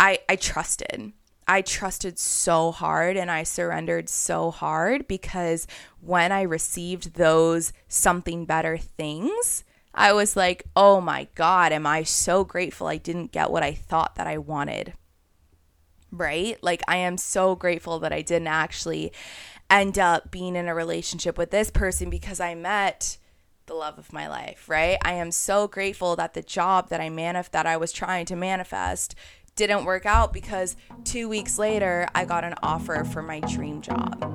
I I trusted. I trusted so hard and I surrendered so hard because when I received those something better things, I was like, "Oh my god, am I so grateful I didn't get what I thought that I wanted." Right? Like I am so grateful that I didn't actually end up being in a relationship with this person because I met the love of my life, right? I am so grateful that the job that I manif- that I was trying to manifest didn't work out because 2 weeks later I got an offer for my dream job.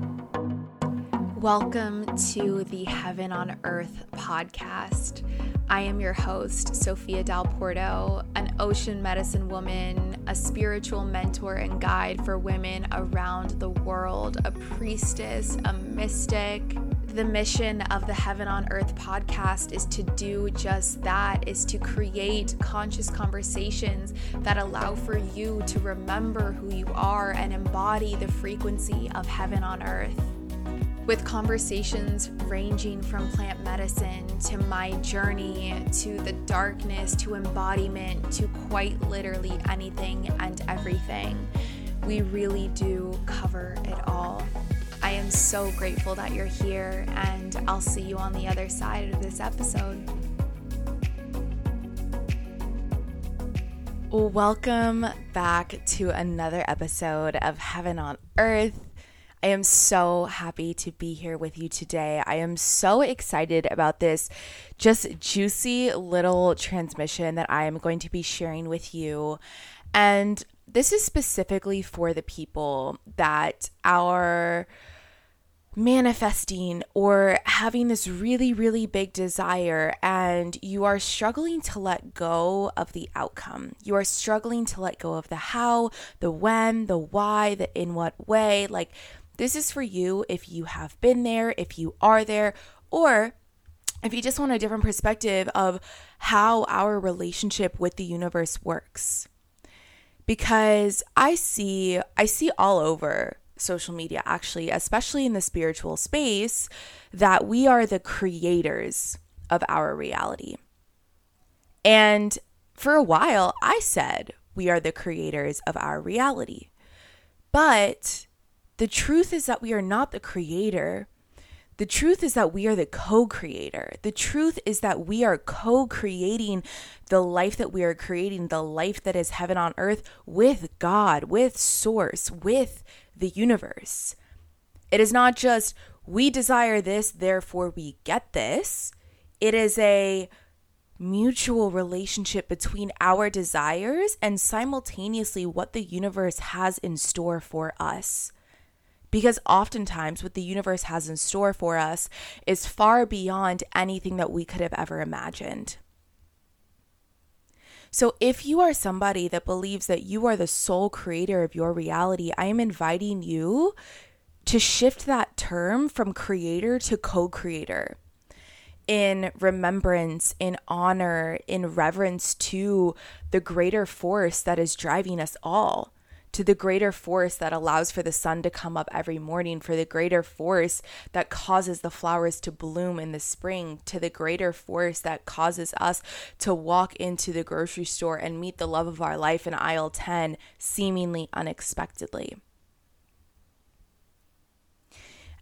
Welcome to the Heaven on Earth podcast. I am your host, Sophia Dal Porto, an ocean medicine woman, a spiritual mentor and guide for women around the world, a priestess, a mystic. The mission of the Heaven on Earth podcast is to do just that, is to create conscious conversations that allow for you to remember who you are and embody the frequency of heaven on earth with conversations ranging from plant medicine to my journey to the darkness to embodiment to quite literally anything and everything. We really do cover it all. Am so grateful that you're here, and I'll see you on the other side of this episode. Welcome back to another episode of Heaven on Earth. I am so happy to be here with you today. I am so excited about this just juicy little transmission that I am going to be sharing with you. And this is specifically for the people that are manifesting or having this really, really big desire and you are struggling to let go of the outcome. You are struggling to let go of the how, the when, the why, the in what way. Like, this is for you if you have been there, if you are there, or if you just want a different perspective of how our relationship with the universe works. Because I see I see all over social media actually, especially in the spiritual space, that we are the creators of our reality. And for a while, I said we are the creators of our reality. But the truth is that we are not the creator. The truth is that we are the co creator. The truth is that we are co creating the life that we are creating, the life that is heaven on earth with God, with Source, with the universe. It is not just we desire this, therefore we get this. It is a mutual relationship between our desires and simultaneously what the universe has in store for us. Because oftentimes, what the universe has in store for us is far beyond anything that we could have ever imagined. So, if you are somebody that believes that you are the sole creator of your reality, I am inviting you to shift that term from creator to co creator in remembrance, in honor, in reverence to the greater force that is driving us all to the greater force that allows for the sun to come up every morning, for the greater force that causes the flowers to bloom in the spring, to the greater force that causes us to walk into the grocery store and meet the love of our life in aisle 10 seemingly unexpectedly.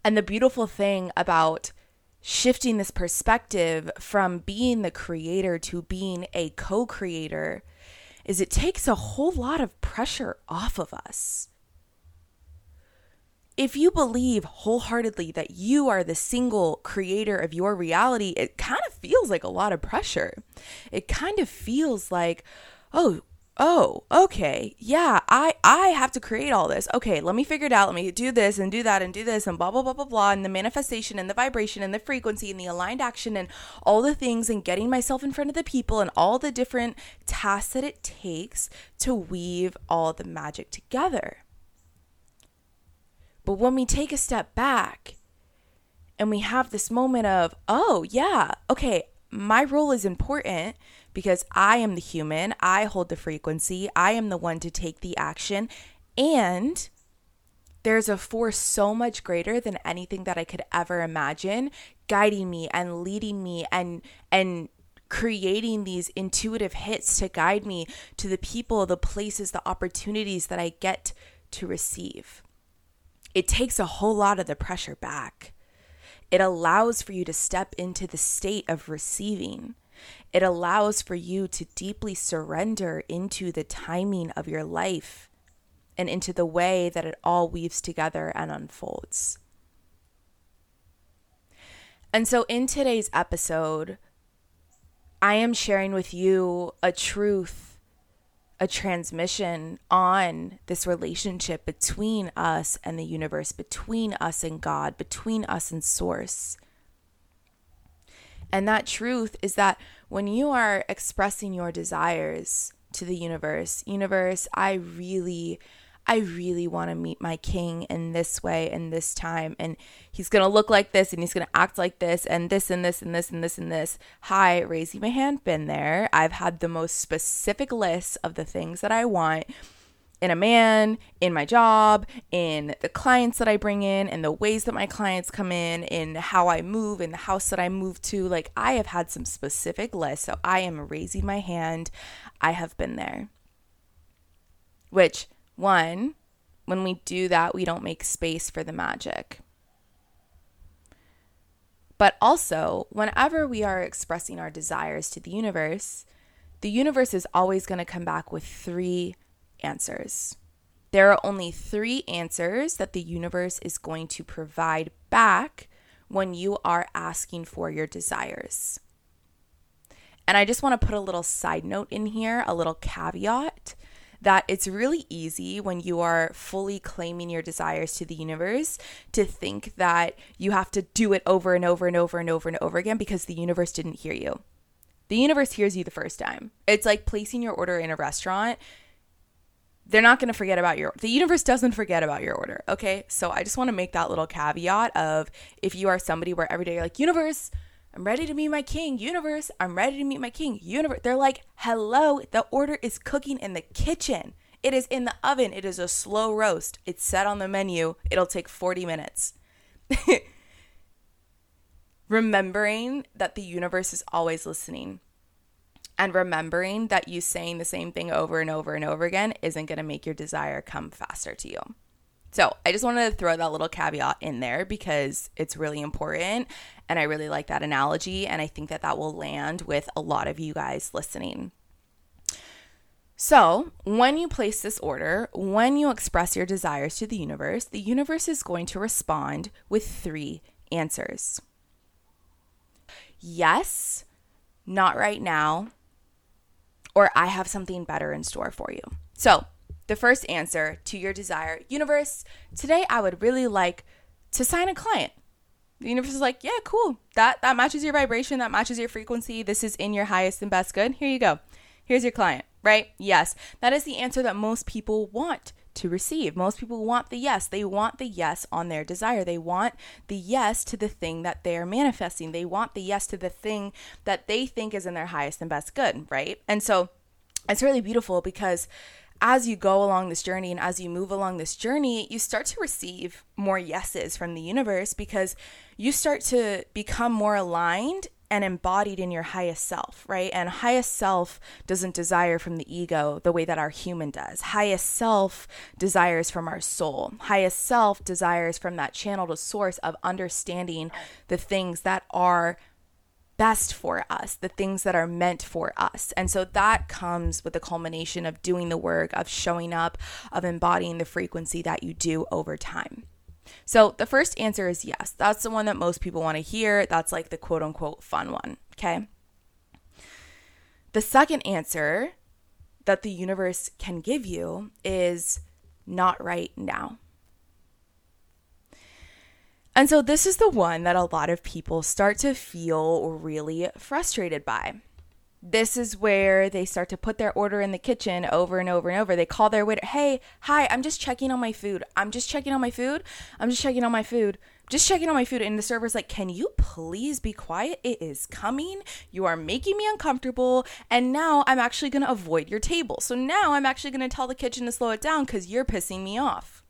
And the beautiful thing about shifting this perspective from being the creator to being a co creator is it takes a whole lot of pressure off of us. If you believe wholeheartedly that you are the single creator of your reality, it kind of feels like a lot of pressure. It kind of feels like, oh, oh okay. Yeah i i have to create all this. Okay let me figure it out. Let me do this and do that and do this and blah blah blah blah blah and the manifestation and the vibration and the frequency and the aligned action and all the things and getting myself in front of the people and all the different tasks that it takes to weave all the magic together. But when we take a step back and we have this moment of oh yeah okay my role is important because I am the human, I hold the frequency, I am the one to take the action, and there's a force so much greater than anything that I could ever imagine guiding me and leading me and and creating these intuitive hits to guide me to the people, the places, the opportunities that I get to receive. It takes a whole lot of the pressure back. It allows for you to step into the state of receiving. It allows for you to deeply surrender into the timing of your life and into the way that it all weaves together and unfolds. And so, in today's episode, I am sharing with you a truth, a transmission on this relationship between us and the universe, between us and God, between us and Source. And that truth is that when you are expressing your desires to the universe, universe, I really I really want to meet my king in this way and this time. And he's going to look like this and he's going to act like this and this and this and this and this and this. Hi, raising my hand, been there. I've had the most specific list of the things that I want in a man, in my job, in the clients that I bring in, and the ways that my clients come in, in how I move, in the house that I move to. Like, I have had some specific lists. So I am raising my hand. I have been there. Which, one, when we do that, we don't make space for the magic. But also, whenever we are expressing our desires to the universe, the universe is always going to come back with three answers. There are only three answers that the universe is going to provide back when you are asking for your desires. And I just want to put a little side note in here, a little caveat that it's really easy when you are fully claiming your desires to the universe to think that you have to do it over and over and over and over and over again because the universe didn't hear you. The universe hears you the first time. It's like placing your order in a restaurant. They're not going to forget about your the universe doesn't forget about your order, okay? So I just want to make that little caveat of if you are somebody where every day you're like, "Universe, I'm ready to meet my king, universe. I'm ready to meet my king, universe. They're like, hello, the order is cooking in the kitchen. It is in the oven. It is a slow roast. It's set on the menu. It'll take 40 minutes. remembering that the universe is always listening and remembering that you saying the same thing over and over and over again isn't going to make your desire come faster to you. So I just wanted to throw that little caveat in there because it's really important. And I really like that analogy. And I think that that will land with a lot of you guys listening. So, when you place this order, when you express your desires to the universe, the universe is going to respond with three answers yes, not right now, or I have something better in store for you. So, the first answer to your desire universe, today I would really like to sign a client. The universe is like, yeah, cool. That that matches your vibration, that matches your frequency. This is in your highest and best good. Here you go. Here's your client, right? Yes. That is the answer that most people want to receive. Most people want the yes. They want the yes on their desire. They want the yes to the thing that they're manifesting. They want the yes to the thing that they think is in their highest and best good, right? And so it's really beautiful because as you go along this journey and as you move along this journey, you start to receive more yeses from the universe because you start to become more aligned and embodied in your highest self, right? And highest self doesn't desire from the ego the way that our human does. Highest self desires from our soul. Highest self desires from that channel to source of understanding the things that are best for us, the things that are meant for us. And so that comes with the culmination of doing the work, of showing up, of embodying the frequency that you do over time. So the first answer is yes. That's the one that most people want to hear. That's like the quote unquote fun one. Okay. The second answer that the universe can give you is not right now. And so, this is the one that a lot of people start to feel really frustrated by. This is where they start to put their order in the kitchen over and over and over. They call their waiter, Hey, hi, I'm just checking on my food. I'm just checking on my food. I'm just checking on my food. Just checking on my food. And the server's like, Can you please be quiet? It is coming. You are making me uncomfortable. And now I'm actually going to avoid your table. So now I'm actually going to tell the kitchen to slow it down because you're pissing me off.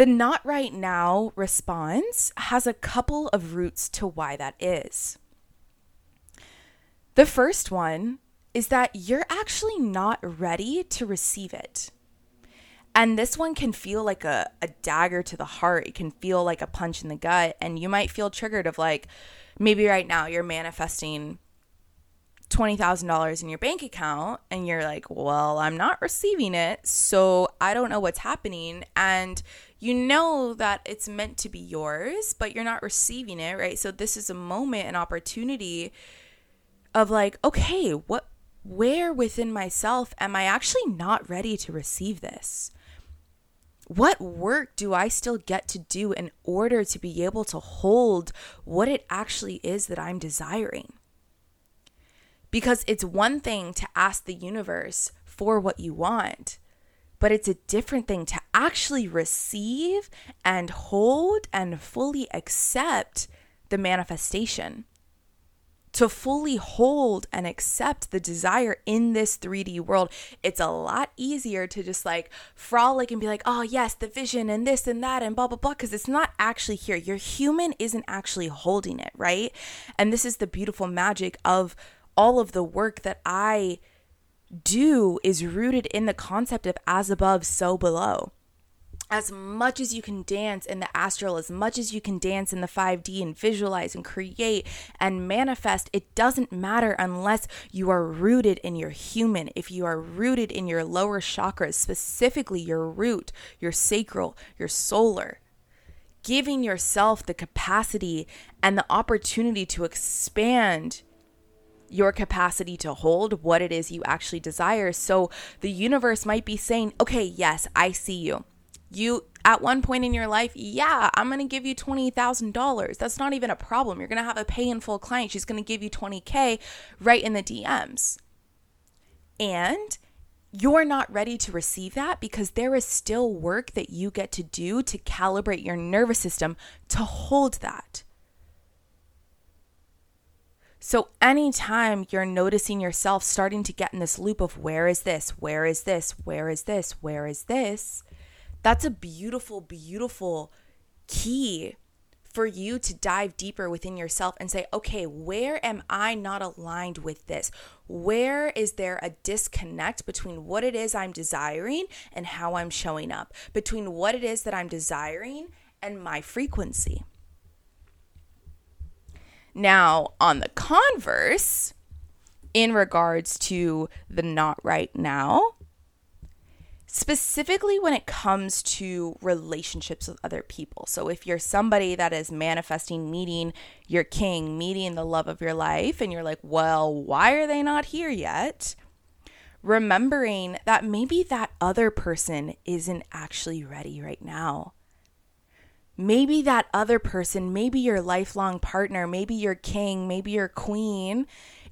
The not right now response has a couple of roots to why that is. The first one is that you're actually not ready to receive it. And this one can feel like a, a dagger to the heart. It can feel like a punch in the gut. And you might feel triggered of like, maybe right now you're manifesting $20,000 in your bank account and you're like, well, I'm not receiving it. So I don't know what's happening. And you know that it's meant to be yours, but you're not receiving it, right? So this is a moment, an opportunity of like, okay, what, where within myself am I actually not ready to receive this? What work do I still get to do in order to be able to hold what it actually is that I'm desiring? Because it's one thing to ask the universe for what you want, but it's a different thing to actually receive and hold and fully accept the manifestation to fully hold and accept the desire in this 3D world, it's a lot easier to just like frolic and be like, oh, yes, the vision and this and that and blah, blah, blah, because it's not actually here. Your human isn't actually holding it, right? And this is the beautiful magic of all of the work that I do is rooted in the concept of as above, so below as much as you can dance in the astral, as much as you can dance in the 5D and visualize and create and manifest, it doesn't matter unless you are rooted in your human. If you are rooted in your lower chakras, specifically your root, your sacral, your solar, giving yourself the capacity and the opportunity to expand your capacity to hold what it is you actually desire. So the universe might be saying, okay, yes, I see you you at one point in your life, yeah, I'm going to give you $20,000. That's not even a problem. You're going to have a pay in full client. She's going to give you 20K right in the DMs. And you're not ready to receive that because there is still work that you get to do to calibrate your nervous system to hold that. So, anytime you're noticing yourself starting to get in this loop of where is this, where is this, where is this, where is this, that's a beautiful, beautiful key for you to dive deeper within yourself and say, okay, where am I not aligned with this? Where is there a disconnect between what it is I'm desiring and how I'm showing up, between what it is that I'm desiring and my frequency? Now, on the converse, in regards to the not right now, specifically when it comes to relationships with other people. So, if you're somebody that is manifesting meeting your king, meeting the love of your life, and you're like, well, why are they not here yet? Remembering that maybe that other person isn't actually ready right now. Maybe that other person, maybe your lifelong partner, maybe your king, maybe your queen,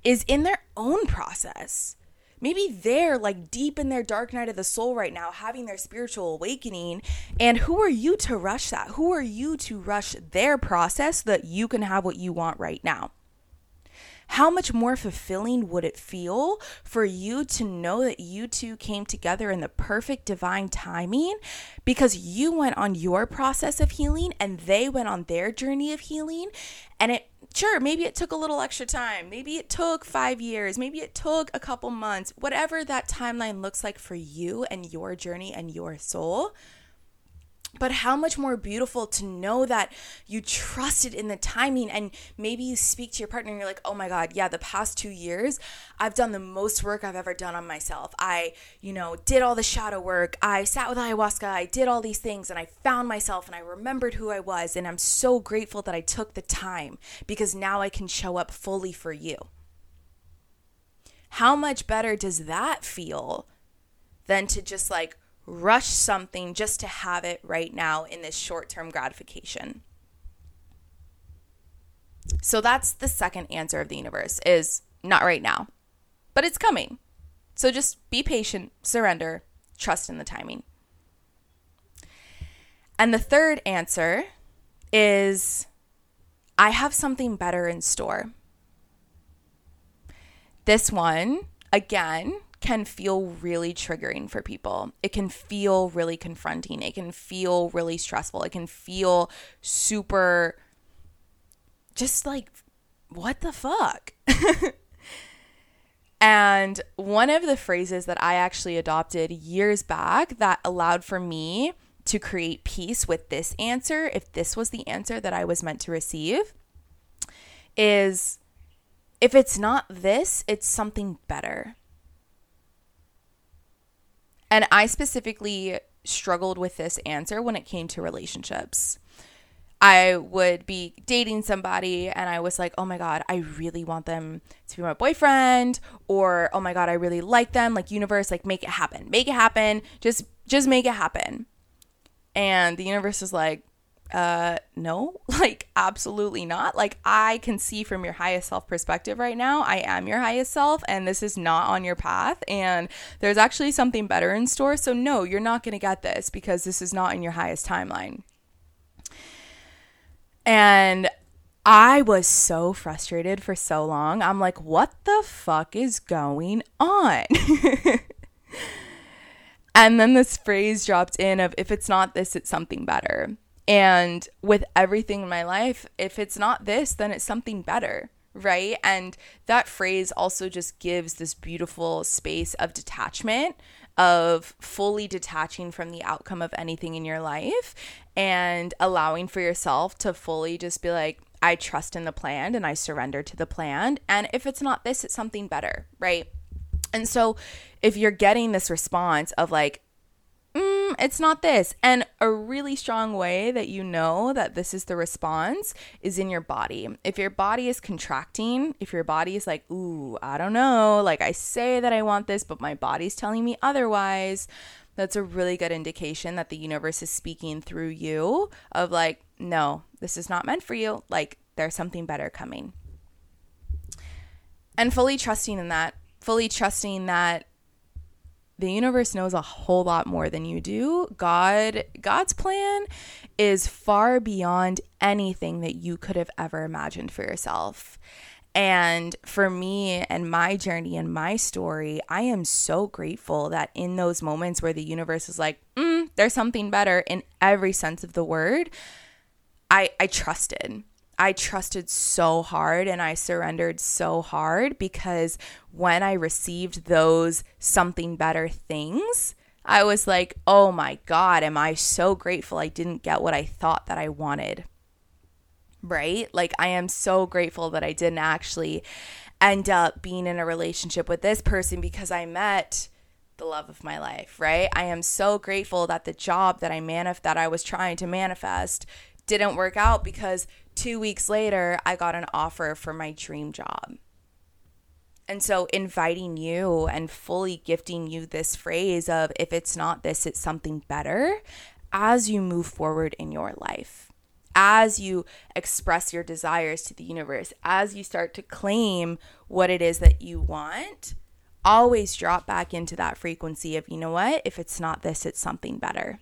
is in their own process. Maybe they're like deep in their dark night of the soul right now having their spiritual awakening. And who are you to rush that? Who are you to rush their process so that you can have what you want right now how much more fulfilling would it feel for you to know that you two came together in the perfect divine timing because you went on your process of healing and they went on their journey of healing and it sure, maybe it took a little extra time. Maybe it took five years. Maybe it took a couple months. Whatever that timeline looks like for you and your journey and your soul, but how much more beautiful to know that you trusted in the timing and maybe you speak to your partner and you're like, oh my God, yeah, the past two years, I've done the most work I've ever done on myself. I, you know, did all the shadow work. I sat with ayahuasca. I did all these things and I found myself and I remembered who I was. And I'm so grateful that I took the time because now I can show up fully for you. How much better does that feel than to just like, rush something just to have it right now in this short term gratification. So that's the second answer of the universe is not right now, but it's coming. So just be patient, surrender, trust in the timing. And the third answer is I have something better in store. This one, again, can feel really triggering for people. It can feel really confronting. It can feel really stressful. It can feel super just like, what the fuck? and one of the phrases that I actually adopted years back that allowed for me to create peace with this answer, if this was the answer that I was meant to receive, is if it's not this, it's something better. And I specifically struggled with this answer when it came to relationships. I would be dating somebody and I was like, oh my God, I really want them to be my boyfriend. Or, oh my God, I really like them. Like, universe, like, make it happen. Make it happen. Just, just make it happen. And the universe is like, uh no like absolutely not like i can see from your highest self perspective right now i am your highest self and this is not on your path and there's actually something better in store so no you're not going to get this because this is not in your highest timeline and I was so frustrated for so long. I'm like, what the fuck is going on? and then this phrase dropped in of if it's not this, it's something better. And with everything in my life, if it's not this, then it's something better, right? And that phrase also just gives this beautiful space of detachment, of fully detaching from the outcome of anything in your life and allowing for yourself to fully just be like, I trust in the plan and I surrender to the plan. And if it's not this, it's something better, right? And so if you're getting this response of like, mm, it's not this. And a really strong way that you know that this is the response is in your body. If your body is contracting, if your body is like, ooh, I don't know, like I say that I want this, but my body's telling me otherwise, that's a really good indication that the universe is speaking through you of like, no, this is not meant for you. Like, there's something better coming. And fully trusting in that, fully trusting that the universe knows a whole lot more than you do. God God's plan is far beyond anything that you could have ever imagined for yourself. And for me and my journey and my story, I am so grateful that in those moments where the universe is like, mm, there's something better in every sense of the word, I, I trusted. I trusted so hard and I surrendered so hard because when I received those something better things, I was like, oh my God, am I so grateful I didn't get what I thought that I wanted. Right? Like, I am so grateful that I didn't actually end up being in a relationship with this person because I met the love of my life, right? I am so grateful that the job that I manif- that I was trying to manifest didn't work out because two weeks later, I got an offer for my dream job. And so, inviting you and fully gifting you this phrase of if it's not this, it's something better as you move forward in your life, as you express your desires to the universe, as you start to claim what it is that you want, always drop back into that frequency of, you know what, if it's not this, it's something better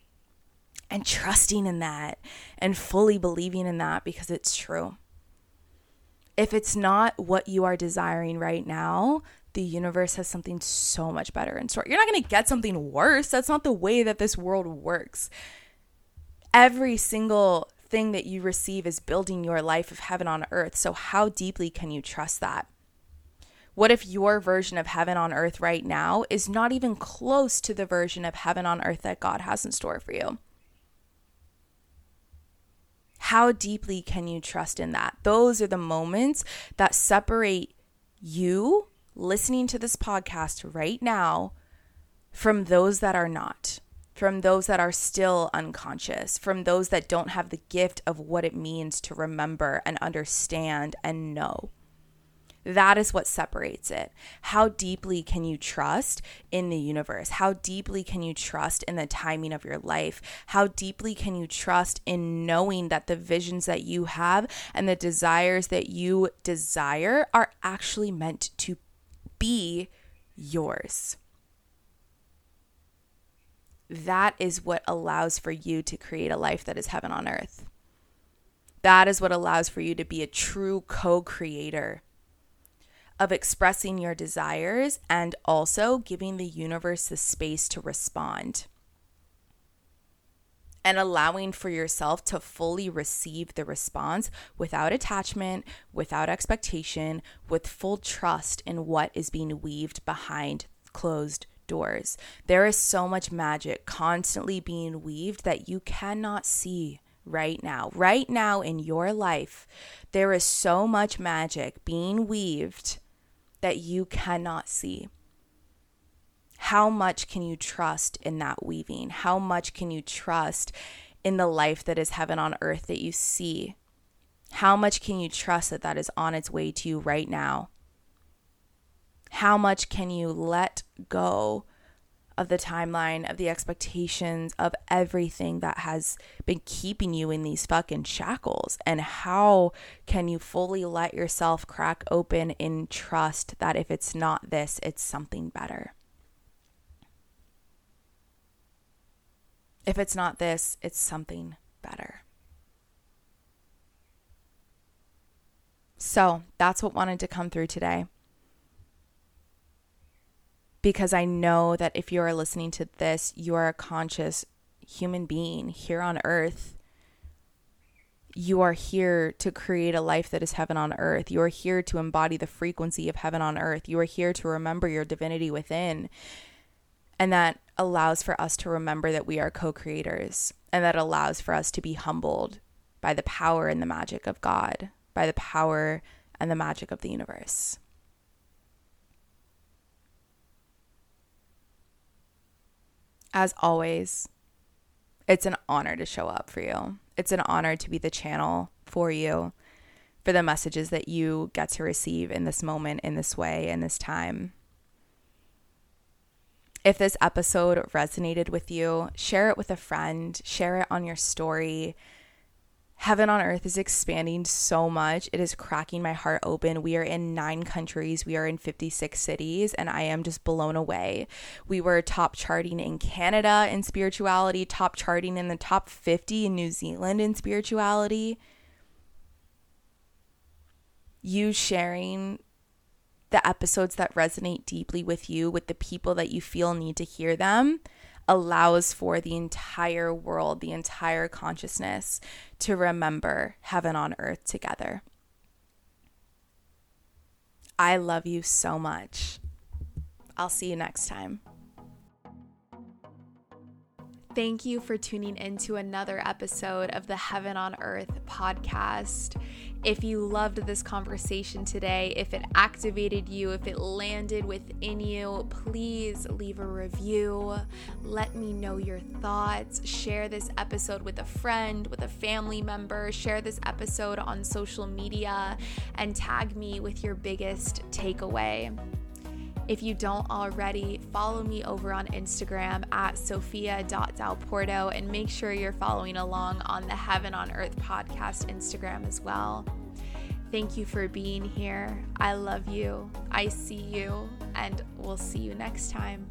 and trusting in that and fully believing in that because it's true. If it's not what you are desiring right now, the universe has something so much better in store. You're not going to get something worse. That's not the way that this world works. Every single thing that you receive is building your life of heaven on earth. So, how deeply can you trust that? What if your version of heaven on earth right now is not even close to the version of heaven on earth that God has in store for you? How deeply can you trust in that? Those are the moments that separate you listening to this podcast right now from those that are not, from those that are still unconscious, from those that don't have the gift of what it means to remember and understand and know. That is what separates it. How deeply can you trust in the universe? How deeply can you trust in the timing of your life? How deeply can you trust in knowing that the visions that you have and the desires that you desire are actually meant to be yours? That is what allows for you to create a life that is heaven on earth. That is what allows for you to be a true co creator of expressing your desires and also giving the universe the space to respond and allowing for yourself to fully receive the response without attachment, without expectation, with full trust in what is being weaved behind closed doors. There is so much magic constantly being weaved that you cannot see right now. Right now in your life, there is so much magic being weaved that you cannot see how much can you trust in that weaving? How much can you trust in the life that is heaven on earth that you see? How much can you trust that that is on its way to you right now? How much can you let go of the timeline, of the expectations, of everything that has been keeping you in these fucking shackles? And how can you fully let yourself crack open in trust that if it's not this, it's something better? If it's not this, it's something better. So that's what wanted to come through today. Because I know that if you are listening to this, you are a conscious human being here on earth. You are here to create a life that is heaven on earth. You are here to embody the frequency of heaven on earth. You are here to remember your divinity within. And that allows for us to remember that we are co creators and that allows for us to be humbled by the power and the magic of God, by the power and the magic of the universe. As always, it's an honor to show up for you. It's an honor to be the channel for you, for the messages that you get to receive in this moment, in this way, in this time. If this episode resonated with you, share it with a friend, share it on your story. Heaven on Earth is expanding so much. It is cracking my heart open. We are in nine countries, we are in 56 cities, and I am just blown away. We were top charting in Canada in spirituality, top charting in the top 50 in New Zealand in spirituality. You sharing the episodes that resonate deeply with you, with the people that you feel need to hear them, allows for the entire world, the entire consciousness to remember heaven on earth together. I love you so much. I'll see you next time. Thank you for tuning into another episode of the Heaven on Earth podcast. If you loved this conversation today, if it activated you, if it landed within you, please leave a review. Let me know your thoughts. Share this episode with a friend, with a family member. Share this episode on social media and tag me with your biggest takeaway. If you don't already, follow me over on Instagram at sophia.dalporto and make sure you're following along on the Heaven on Earth podcast Instagram as well. Thank you for being here. I love you. I see you, and we'll see you next time.